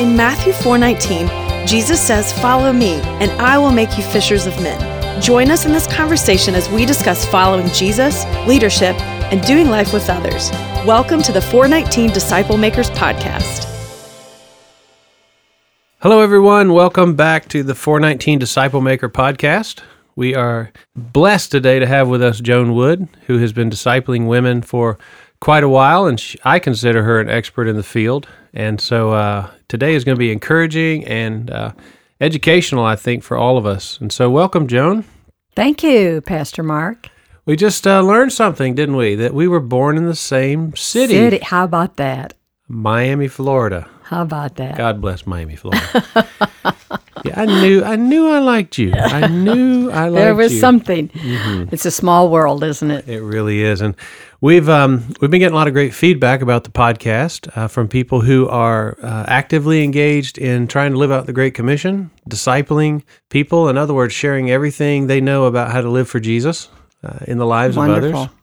In Matthew 4:19, Jesus says, "Follow me, and I will make you fishers of men." Join us in this conversation as we discuss following Jesus, leadership, and doing life with others. Welcome to the 419 Disciple Makers podcast. Hello, everyone. Welcome back to the 419 Disciple Maker podcast. We are blessed today to have with us Joan Wood, who has been discipling women for quite a while, and she, I consider her an expert in the field. And so uh, today is going to be encouraging and uh, educational, I think, for all of us. And so, welcome, Joan. Thank you, Pastor Mark. We just uh, learned something, didn't we? That we were born in the same city, City. How about that? Miami, Florida. How about that? God bless Miami, Florida. yeah, I knew, I knew I liked you. I knew I liked you. there was you. Mm-hmm. something. It's a small world, isn't it? It really is, and we've um, we've been getting a lot of great feedback about the podcast uh, from people who are uh, actively engaged in trying to live out the Great Commission, discipling people. In other words, sharing everything they know about how to live for Jesus uh, in the lives of Wonderful. others.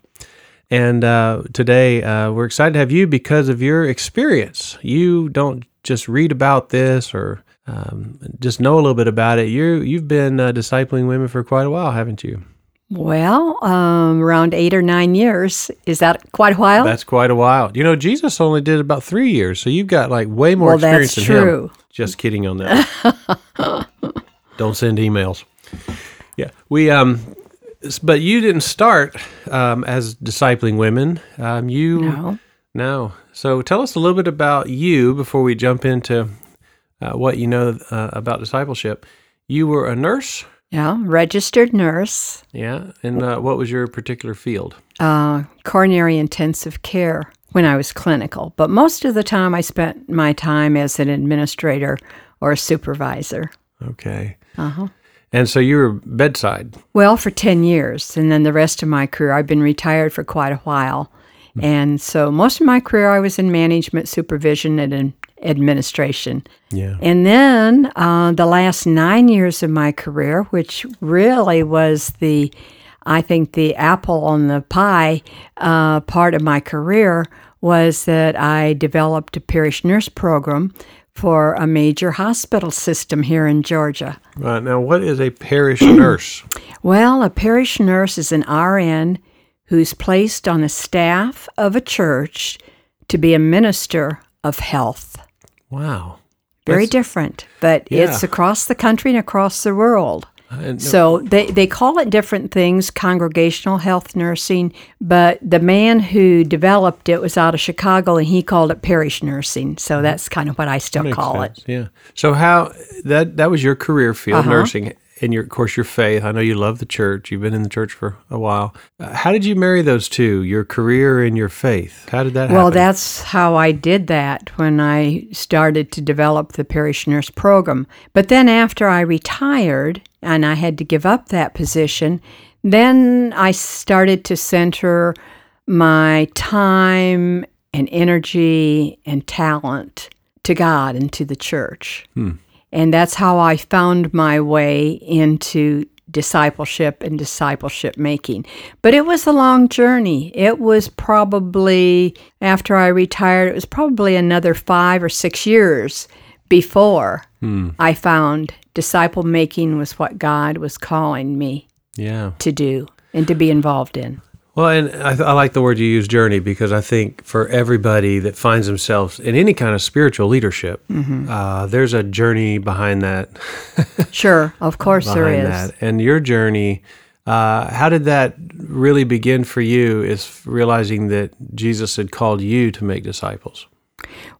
And uh, today uh, we're excited to have you because of your experience. You don't just read about this or um, just know a little bit about it. You you've been uh, discipling women for quite a while, haven't you? Well, um, around eight or nine years. Is that quite a while? That's quite a while. You know, Jesus only did about three years, so you've got like way more Well, experience that's than him. Just kidding on that. Don't send emails. Yeah, we um, but you didn't start um, as discipling women. Um, you no. no. So tell us a little bit about you before we jump into uh, what you know uh, about discipleship. You were a nurse, Yeah, registered nurse, yeah, and uh, what was your particular field? uh, coronary intensive care when I was clinical. But most of the time, I spent my time as an administrator or a supervisor. Okay, Uh-huh. and so you were bedside. Well, for 10 years. And then the rest of my career, I've been retired for quite a while. And so most of my career, I was in management, supervision, and in administration. Yeah. And then uh, the last nine years of my career, which really was the, I think, the apple on the pie uh, part of my career, was that I developed a parish nurse program for a major hospital system here in Georgia. Right now, what is a parish nurse? Well, a parish nurse is an RN who's placed on the staff of a church to be a minister of health. Wow. Very That's- different, but it's across the country and across the world. So they, they call it different things, congregational health nursing, but the man who developed it was out of Chicago and he called it parish nursing. So that's kind of what I still Mm-hmm. Call sense, it. Yeah. So how that that was your career field, Uh-huh. nursing, and your of course your faith. I know you love the church. You've been in the church for a while. Uh, how did you marry those two, your career and your faith? How did that Well, happen? that's how I did that when I started to develop the parish nurse program. But then after I retired and I had to give up that position, then I started to center my time and energy and talent to God and to the church. And that's how I found my way into discipleship and discipleship making. But it was a long journey. It was probably, after I retired, it was probably another five or six years before hmm. I found disciple making was what God was calling me yeah. to do and to be involved in. Well, and I, I like the word you use, journey, because I think for everybody that finds themselves in any kind of spiritual leadership, Mm-hmm. uh, there's a journey behind that. Sure, of course there is. that. And your journey, uh, how did that really begin for you? Is realizing that Jesus had called you to make disciples.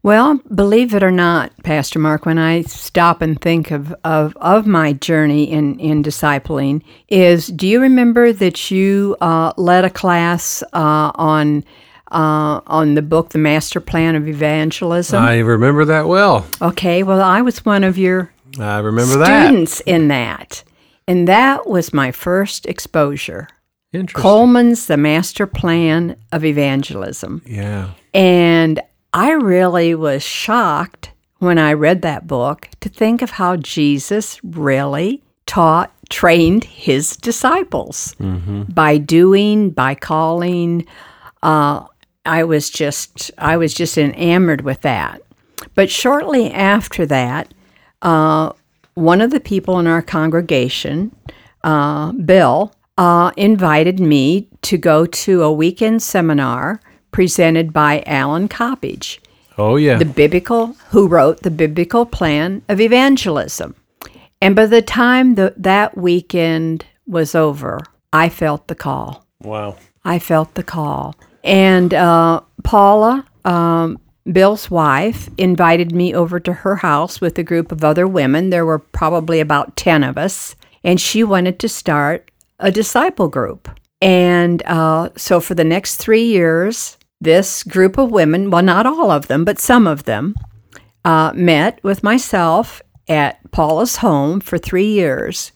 Well, believe it or not, Pastor Mark, when I stop and think of, of, of my journey in, in discipling, is do you remember that you uh, led a class uh, on uh, on the book, The Master Plan of Evangelism? I remember that well. okay, well, I was one of your I remember that. students in that. And that was my first exposure. Interesting. Coleman's The Master Plan of Evangelism. Yeah. And I really was shocked when I read that book to think of how Jesus really taught, trained his disciples by doing, by calling. Uh, I was just, I was just enamored with that. But shortly after that, uh, one of the people in our congregation, uh, Bill, uh, invited me to go to a weekend seminar presented by Allen Coppedge, Oh yeah. the biblical, who wrote the biblical plan of evangelism. And by the time the, that weekend was over, I felt the call. wow. I felt the call. And uh, Paula, um, Bill's wife, invited me over to her house with a group of other women. There were probably about 10 of us. And she wanted to start a disciple group. And uh, so for the next three years, this group of women, well, not all of them, but some of them, uh, met with myself at Paula's home for three years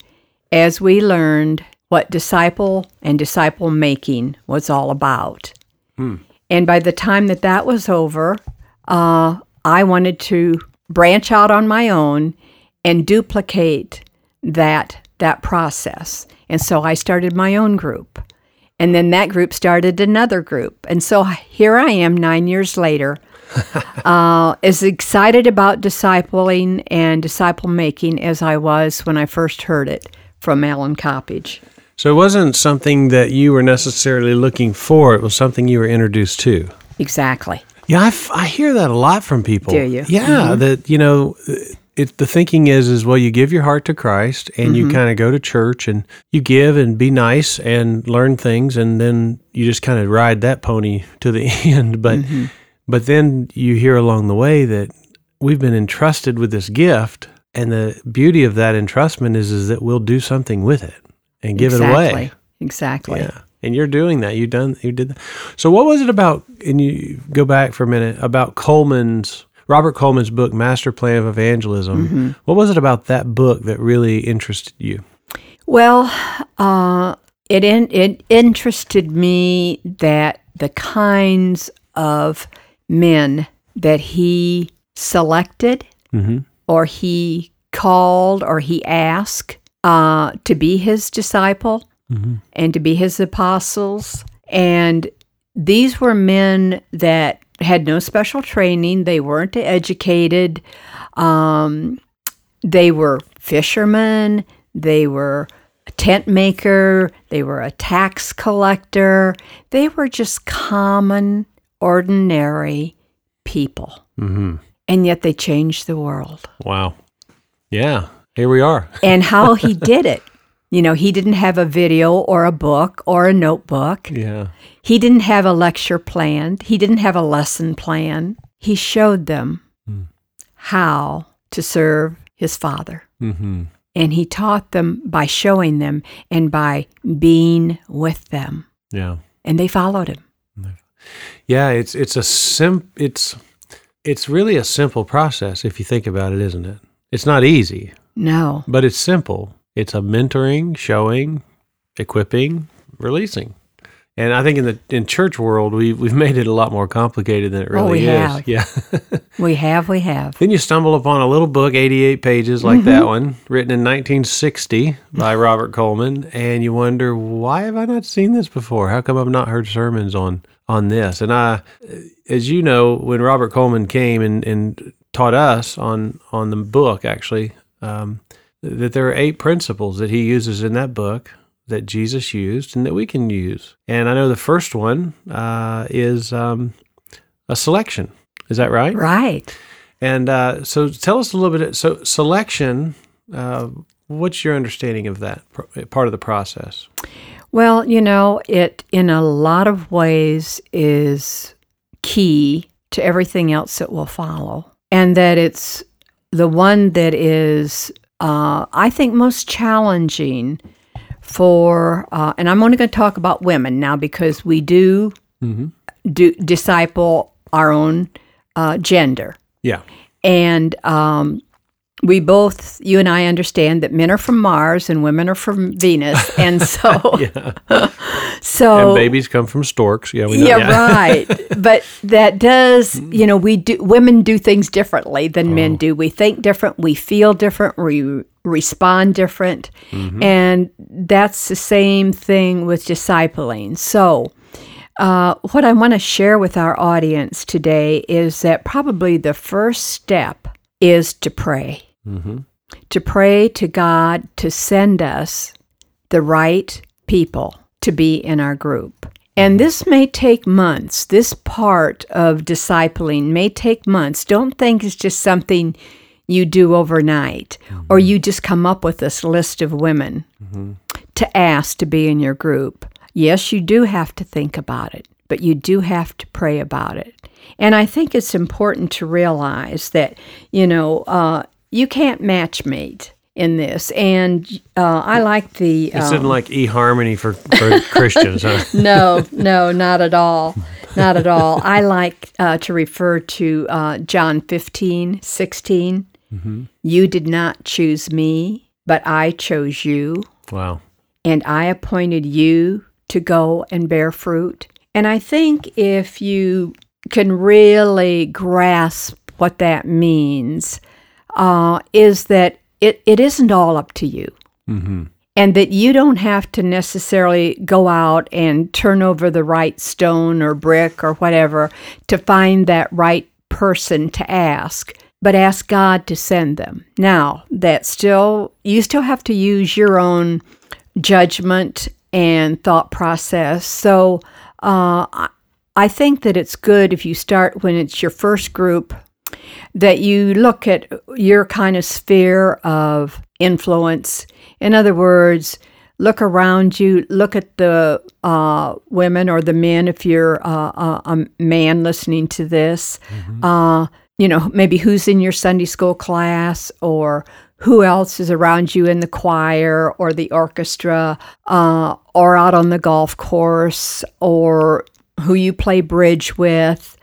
as we learned what disciple and disciple making was all about. And by the time that that was over, uh, I wanted to branch out on my own and duplicate that that process. And so I started my own group. And then that group started another group. And so here I am 9 years later. uh, as excited about discipling and disciple making as I was when I first heard it from Allen Coppedge. So it wasn't something that you were necessarily looking for. It was something you were introduced to. Exactly. Yeah, I, hear that a lot from people. Do you? Yeah, that you know, it the thinking is is well, you give your heart to Christ and you mm-hmm. kind of go to church and you give and be nice and learn things and then you just kind of ride that pony to the end. But mm-hmm. but then you hear along the way that we've been entrusted with this gift, and the beauty of that entrustment is is that we'll do something with it and give it away. Exactly. Exactly. Yeah. And you're doing that. You done you did that. So what was it about and you go back for a minute about Coleman's Robert Coleman's book Master Plan of Evangelism. Mm-hmm. What was it about that book that really interested you? Well, uh, it in, it interested me that the kinds of men that he selected, or he called, or he asked uh, to be his disciple and to be his apostles, and these were men that had no special training. They weren't educated. Um, they were fishermen, they were a tent maker, they were a tax collector. They were just common, ordinary people. Mm-hmm. And yet they changed the world. Wow. Yeah. Here we are. And how he did it. You know, he didn't have a video or a book or a notebook. Yeah. He didn't have a lecture planned. He didn't have a lesson plan. He showed them how to serve his Father. Mm-hmm. And he taught them by showing them and by being with them. Yeah. And they followed him. Yeah, it's it's a sim it's it's really a simple process if you think about it, isn't it? It's not easy, No. but it's simple. It's a mentoring, showing, equipping, releasing. And I think in the in church world we've we've made it a lot more complicated than it really Oh, we is. have. Yeah. We have, we have. then you stumble upon a little book, 88 pages like that one, written in 1960 by Robert Coleman, and you wonder why have I not seen this before? How come I've not heard sermons on on this? And I as you know, when Robert Coleman came and, and taught us on on the book actually, um, that there are eight principles that he uses in that book that Jesus used and that we can use. And I know the first one uh, is um, a selection. Is that right? Right. And uh, so tell us a little bit. So selection, uh, what's your understanding of that part of the process? Well, you know, it in a lot of ways is key to everything else that will follow. And that it's the one that is, uh, I think, most challenging for, uh, and I'm only going to talk about women now because we do, do disciple our own uh, gender. Yeah. And um, we both, you and I, understand that men are from Mars and women are from Venus, and so, so And babies come from storks. Yeah, we know. Oh. yeah, right. But that does, you know, we do. Women do things differently than Oh. men do. We think different. We feel different. We respond different, Mm-hmm. and that's the same thing with discipling. So, uh, what I want to share with our audience today is that probably the first step is to pray. Mm-hmm. To pray to God to send us the right people to be in our group. And mm-hmm. this may take months. This part of discipling may take months. Don't think it's just something you do overnight or mm-hmm. you just come up with this list of women mm-hmm. to ask to be in your group. Yes, you do have to think about it, but you do have to pray about it. And I think it's important to realize that, you know, uh, you can't matchmate in this. And uh, I like the. This um, isn't like eHarmony for, for Christians, huh? no, no, not at all. Not at all. I like uh, to refer to uh, John 15, 16. You did not choose me, but I chose you, Wow. and I appointed you to go and bear fruit. And I think if you can really grasp what that means, uh, is that it, it isn't all up to you Mm-hmm. and that you don't have to necessarily go out and turn over the right stone or brick or whatever to find that right person to ask but ask God to send them. Now, that still you still have to use your own judgment and thought process. So, uh, I- I think that it's good if you start when it's your first group that you look at your kind of sphere of influence. In other words, look around you, look at the uh, women or the men if you're uh, a, a man listening to this. Uh, you know, maybe who's in your Sunday school class or who else is around you in the choir or the orchestra uh, or out on the golf course or who you play bridge with.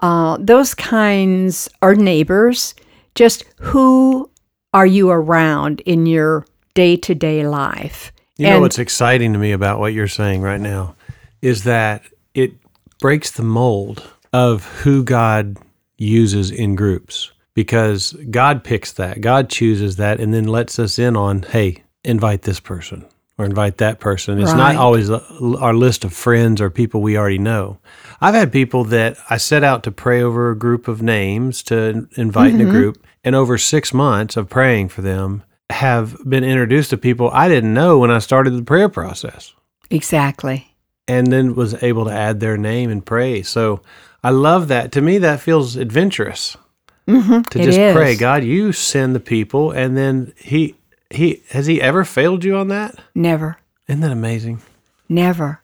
Uh, those kinds are neighbors. Just who are you around in your day to day life? You know what's exciting to me about what you're saying right now is that it breaks the mold of who God uses in groups because God picks that. God chooses that and then lets us in on, hey, invite this person or invite that person. It's Right. not always our list of friends or people we already know. I've had people that I set out to pray over a group of names to invite in a group, and over six months of praying for them, have been introduced to people I didn't know when I started the prayer process Exactly. and then was able to add their name and pray. So I love that. To me, that feels adventurous Mm-hmm. to just pray, God, you send the people, and then He He has He ever failed you on that? Never. Isn't that amazing? Never.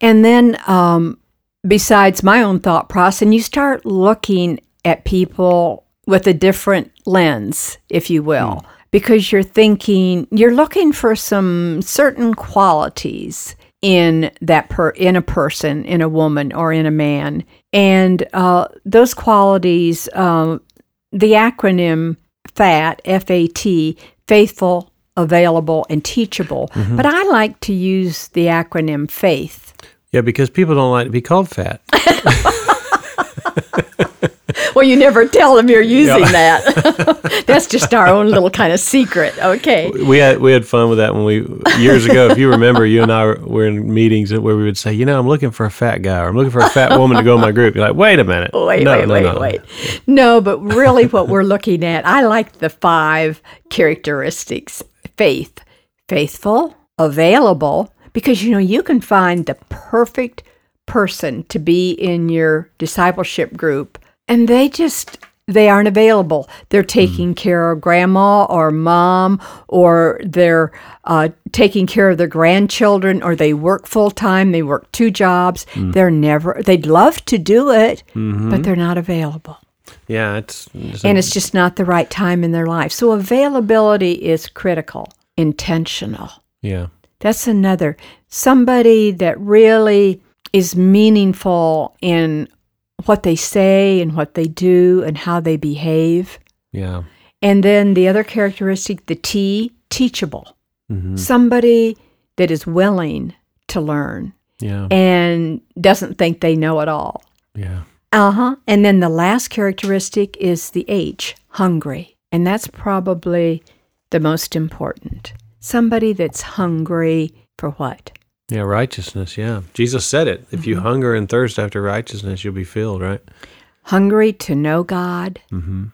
And then, um, besides my own thought process, and you start looking at people with a different lens, if you will, because you're thinking, you're looking for some certain qualities in that per in a person, in a woman, or in a man, and uh, those qualities, um, the acronym FAT, F A T, faithful, available, and teachable. But I like to use the acronym FAITH. Yeah, because people don't like to be called fat. Well, you never tell them you're using that. That's just our own little kind of secret. Okay. We had we had fun with that when we years ago. If you remember, you and I were, were in meetings where we would say, you know, I'm looking for a fat guy or I'm looking for a fat woman to go in my group. You're like, wait a minute, Wait, No, wait, no, wait, no. wait. No, but really what we're looking at, I like the five characteristics faith, faithful, available, because you know, you can find the perfect person to be in your discipleship group, and they just they aren't available. They're mm-hmm. taking care of grandma or mom, or they're uh, taking care of their grandchildren, or they work full time. They work two jobs. Mm. They're never. They'd love to do it, mm-hmm. but they're not available, Yeah, it's, it's and it's just not the right time in their life. So availability is critical. Intentional. yeah, That's another. Somebody that really is meaningful in what they say and what they do and how they behave. yeah, And then the other characteristic, the T, teachable. hmm Somebody that is willing to learn yeah, and doesn't think they know it all. yeah. Uh huh. And then the last characteristic is the H, hungry. And that's probably the most important. Somebody that's hungry for what? Yeah, righteousness. Yeah. Jesus said it. If you hunger and thirst after righteousness, you'll be filled, right? Hungry to know God, Mm-hmm.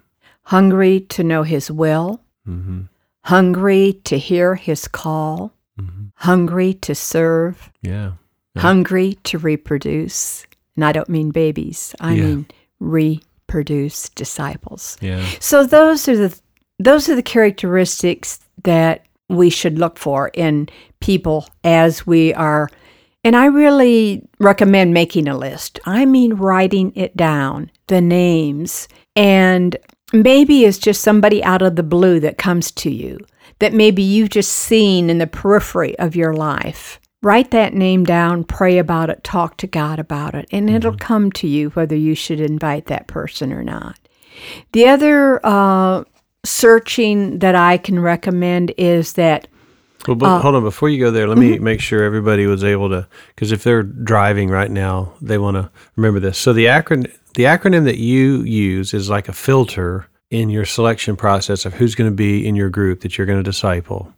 hungry to know His will, Mm-hmm. hungry to hear His call, Mhm. hungry to serve, Yeah. Yeah. hungry to reproduce. And I don't mean babies, I Yeah. mean reproduce disciples. Yeah. So those are the those are the characteristics that we should look for in people as we are and I really recommend making a list. I mean writing it down, the names, and maybe it's just somebody out of the blue that comes to you that maybe you've just seen in the periphery of your life. Write that name down, pray about it, talk to God about it, and it'll come to you whether you should invite that person or not. The other uh, searching that I can recommend is that Well, but uh, hold on. Before you go there, let me mm-hmm. make sure everybody was able to, because if they're driving right now, they want to remember this. So the acronym, the acronym that you use is like a filter in your selection process of who's going to be in your group that you're going to disciple.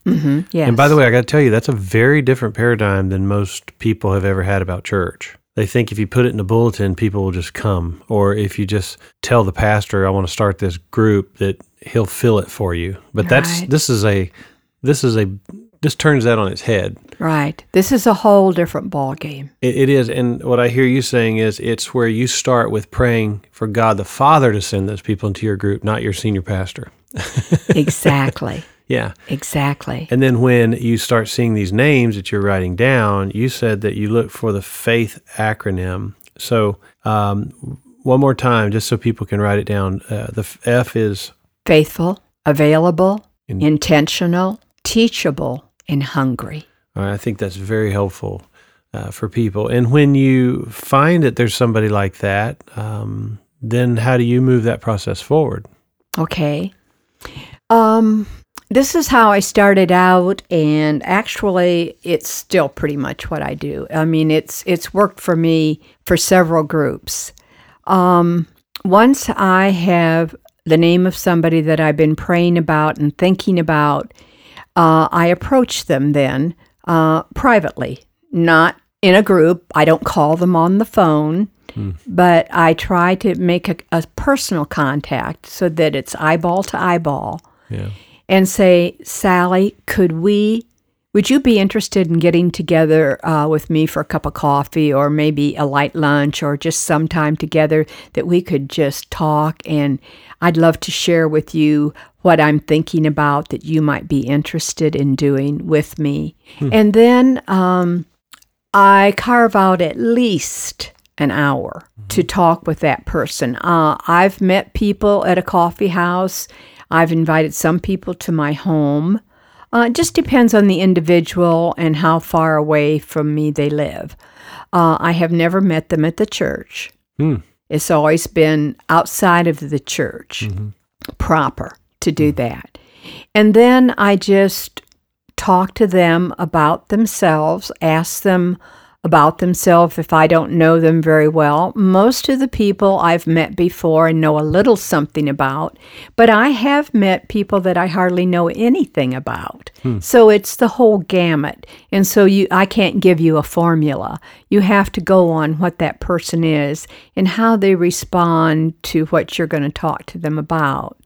yes, And by the way, I got to tell you, that's a very different paradigm than most people have ever had about church. They think if you put it in a bulletin, people will just come. Or if you just tell the pastor, I want to start this group, that he'll fill it for you. But that's, Right. this is a, this is a, this turns that on its head. right, this is a whole different ball game. It, it is. And what I hear you saying is it's where you start with praying for God the Father to send those people into your group, not your senior pastor. exactly, Yeah. exactly. And then when you start seeing these names that you're writing down, you said that you look for the faith acronym. So, um, one more time, just so people can write it down. Uh, the f- is Faithful, available, In- intentional, teachable, and hungry. all right, I think that's very helpful uh, for people. And when you find that there's somebody like that, um, then how do you move that process forward? Okay. Um, this is how I started out, and actually, it's still pretty much what I do. I mean, it's it's worked for me for several groups. Um, once I have the name of somebody that I've been praying about and thinking about, uh, I approach them then uh, privately, not in a group. I don't call them on the phone, but I try to make a, a personal contact so that it's eyeball to eyeball Yeah. And say, Sally, could we, would you be interested in getting together uh, with me for a cup of coffee or maybe a light lunch or just some time together that we could just talk? And I'd love to share with you what I'm thinking about that you might be interested in doing with me. And then um, I carve out at least an hour to talk with that person. Uh, I've met people at a coffee house. I've invited some people to my home. Uh, it just depends on the individual and how far away from me they live. Uh, I have never met them at the church. Hmm. It's always been outside of the church proper to do that. And then I just talk to them about themselves, ask them about themselves if I don't know them very well. Most of the people I've met before and know a little something about, but I have met people that I hardly know anything about. Hmm. So it's the whole gamut. And so you I can't give you a formula. You have to go on what that person is and how they respond to what you're going to talk to them about.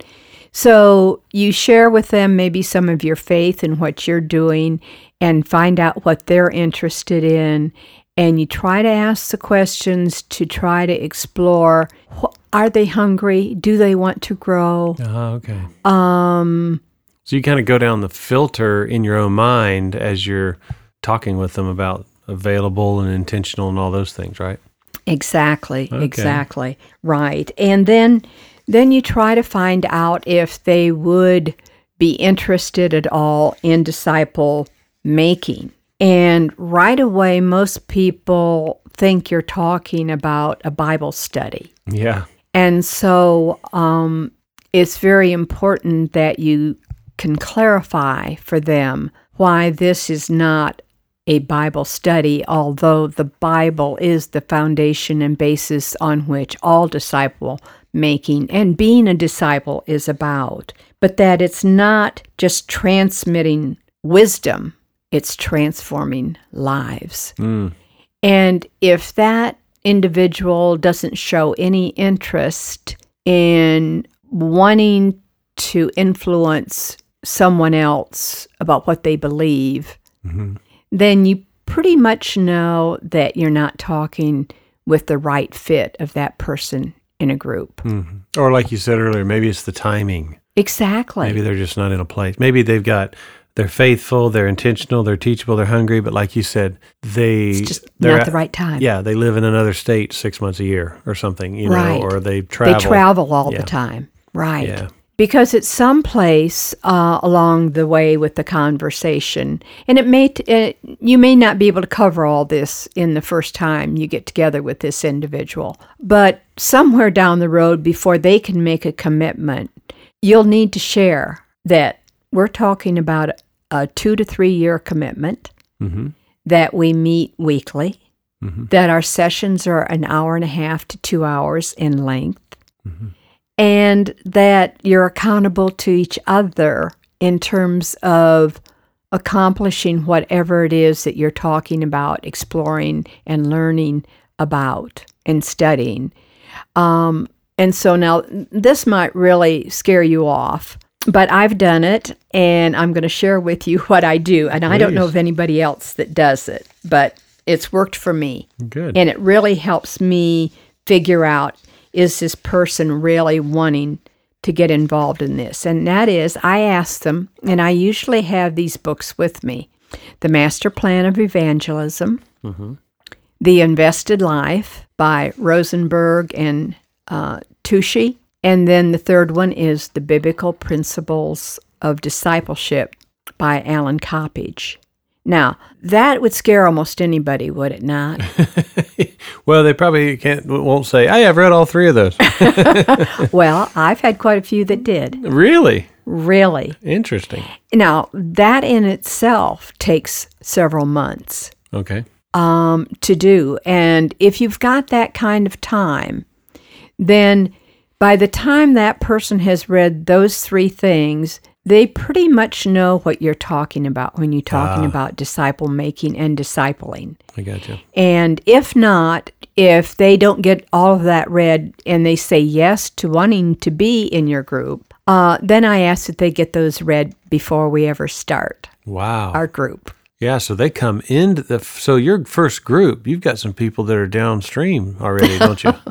So you share with them maybe some of your faith and what you're doing and find out what they're interested in. And you try to ask the questions to try to explore wh- are they hungry? Do they want to grow? Oh, okay. Um, So you kind of go down the filter in your own mind as you're talking with them about available and intentional and all those things, right? Exactly, Okay. exactly. Right. And then then you try to find out if they would be interested at all in disciple making. And right away most people think you're talking about a Bible study. Yeah. And so um, it's very important that you can clarify for them why this is not a Bible study, although the Bible is the foundation and basis on which all disciple making and being a disciple is about, but that it's not just transmitting wisdom it's transforming lives. Hmm. And if that individual doesn't show any interest in wanting to influence someone else about what they believe, mm-hmm. Then you pretty much know that you're not talking with the right fit of that person in a group. Mm-hmm. Or like you said earlier, maybe it's the timing. Exactly. Maybe they're just not in a place. Maybe they've got they're faithful, they're intentional, they're teachable, they're hungry, but like you said, they It's just they're not at- the right time. Yeah, they live in another state six months a year or something, you Right. know, or they travel. They travel all Yeah. the time. Right. Yeah. Because it's someplace uh, along the way with the conversation, and it may t- uh, you may not be able to cover all this in the first time you get together with this individual, but somewhere down the road before they can make a commitment, you'll need to share that we're talking about a two to three year commitment, that we meet weekly, that our sessions are an hour and a half to two hours in length and that you're accountable to each other in terms of accomplishing whatever it is that you're talking about, exploring and learning about and studying. Um, and so now this might really scare you off, but I've done it and I'm going to share with you what I do. And I don't know of anybody else that does it, but it's worked for me. Good. And it really helps me figure out is this person really wanting to get involved in this? And that is, I ask them, and I usually have these books with me The Master Plan of Evangelism, The Invested Life by Rosenberg and uh, Koshy. And then the third one is The Biblical Principles of Discipleship by Allen Coppedge. Now, that would scare almost anybody, would it not? well, they probably can't won't say, "Hey, I've read all three of those." well, I've had quite a few that did. really Really. interesting. Now, that in itself takes several months Okay. um, to do. And if you've got that kind of time, then by the time that person has read those three things, they pretty much know what you're talking about when you're talking about disciple making and discipling. I got you. And if not, if they don't get all of that read and they say yes to wanting to be in your group, uh, then I ask that they get those read before we ever start Wow. our group. yeah. So they come into the. So your first group, you've got some people that are downstream already, don't you?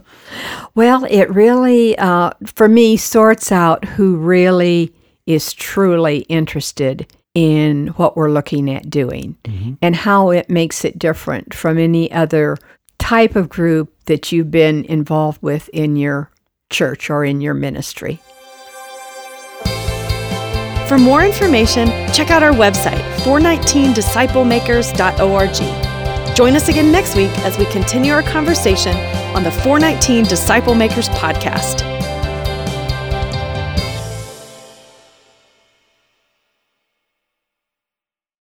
Well, it really, uh, for me, sorts out who really is truly interested in what we're looking at doing mm-hmm. and how it makes it different from any other type of group that you've been involved with in your church or in your ministry. For more information, check out our website, 419disciplemakers.org. Join us again next week as we continue our conversation on the 419 Disciple Makers podcast.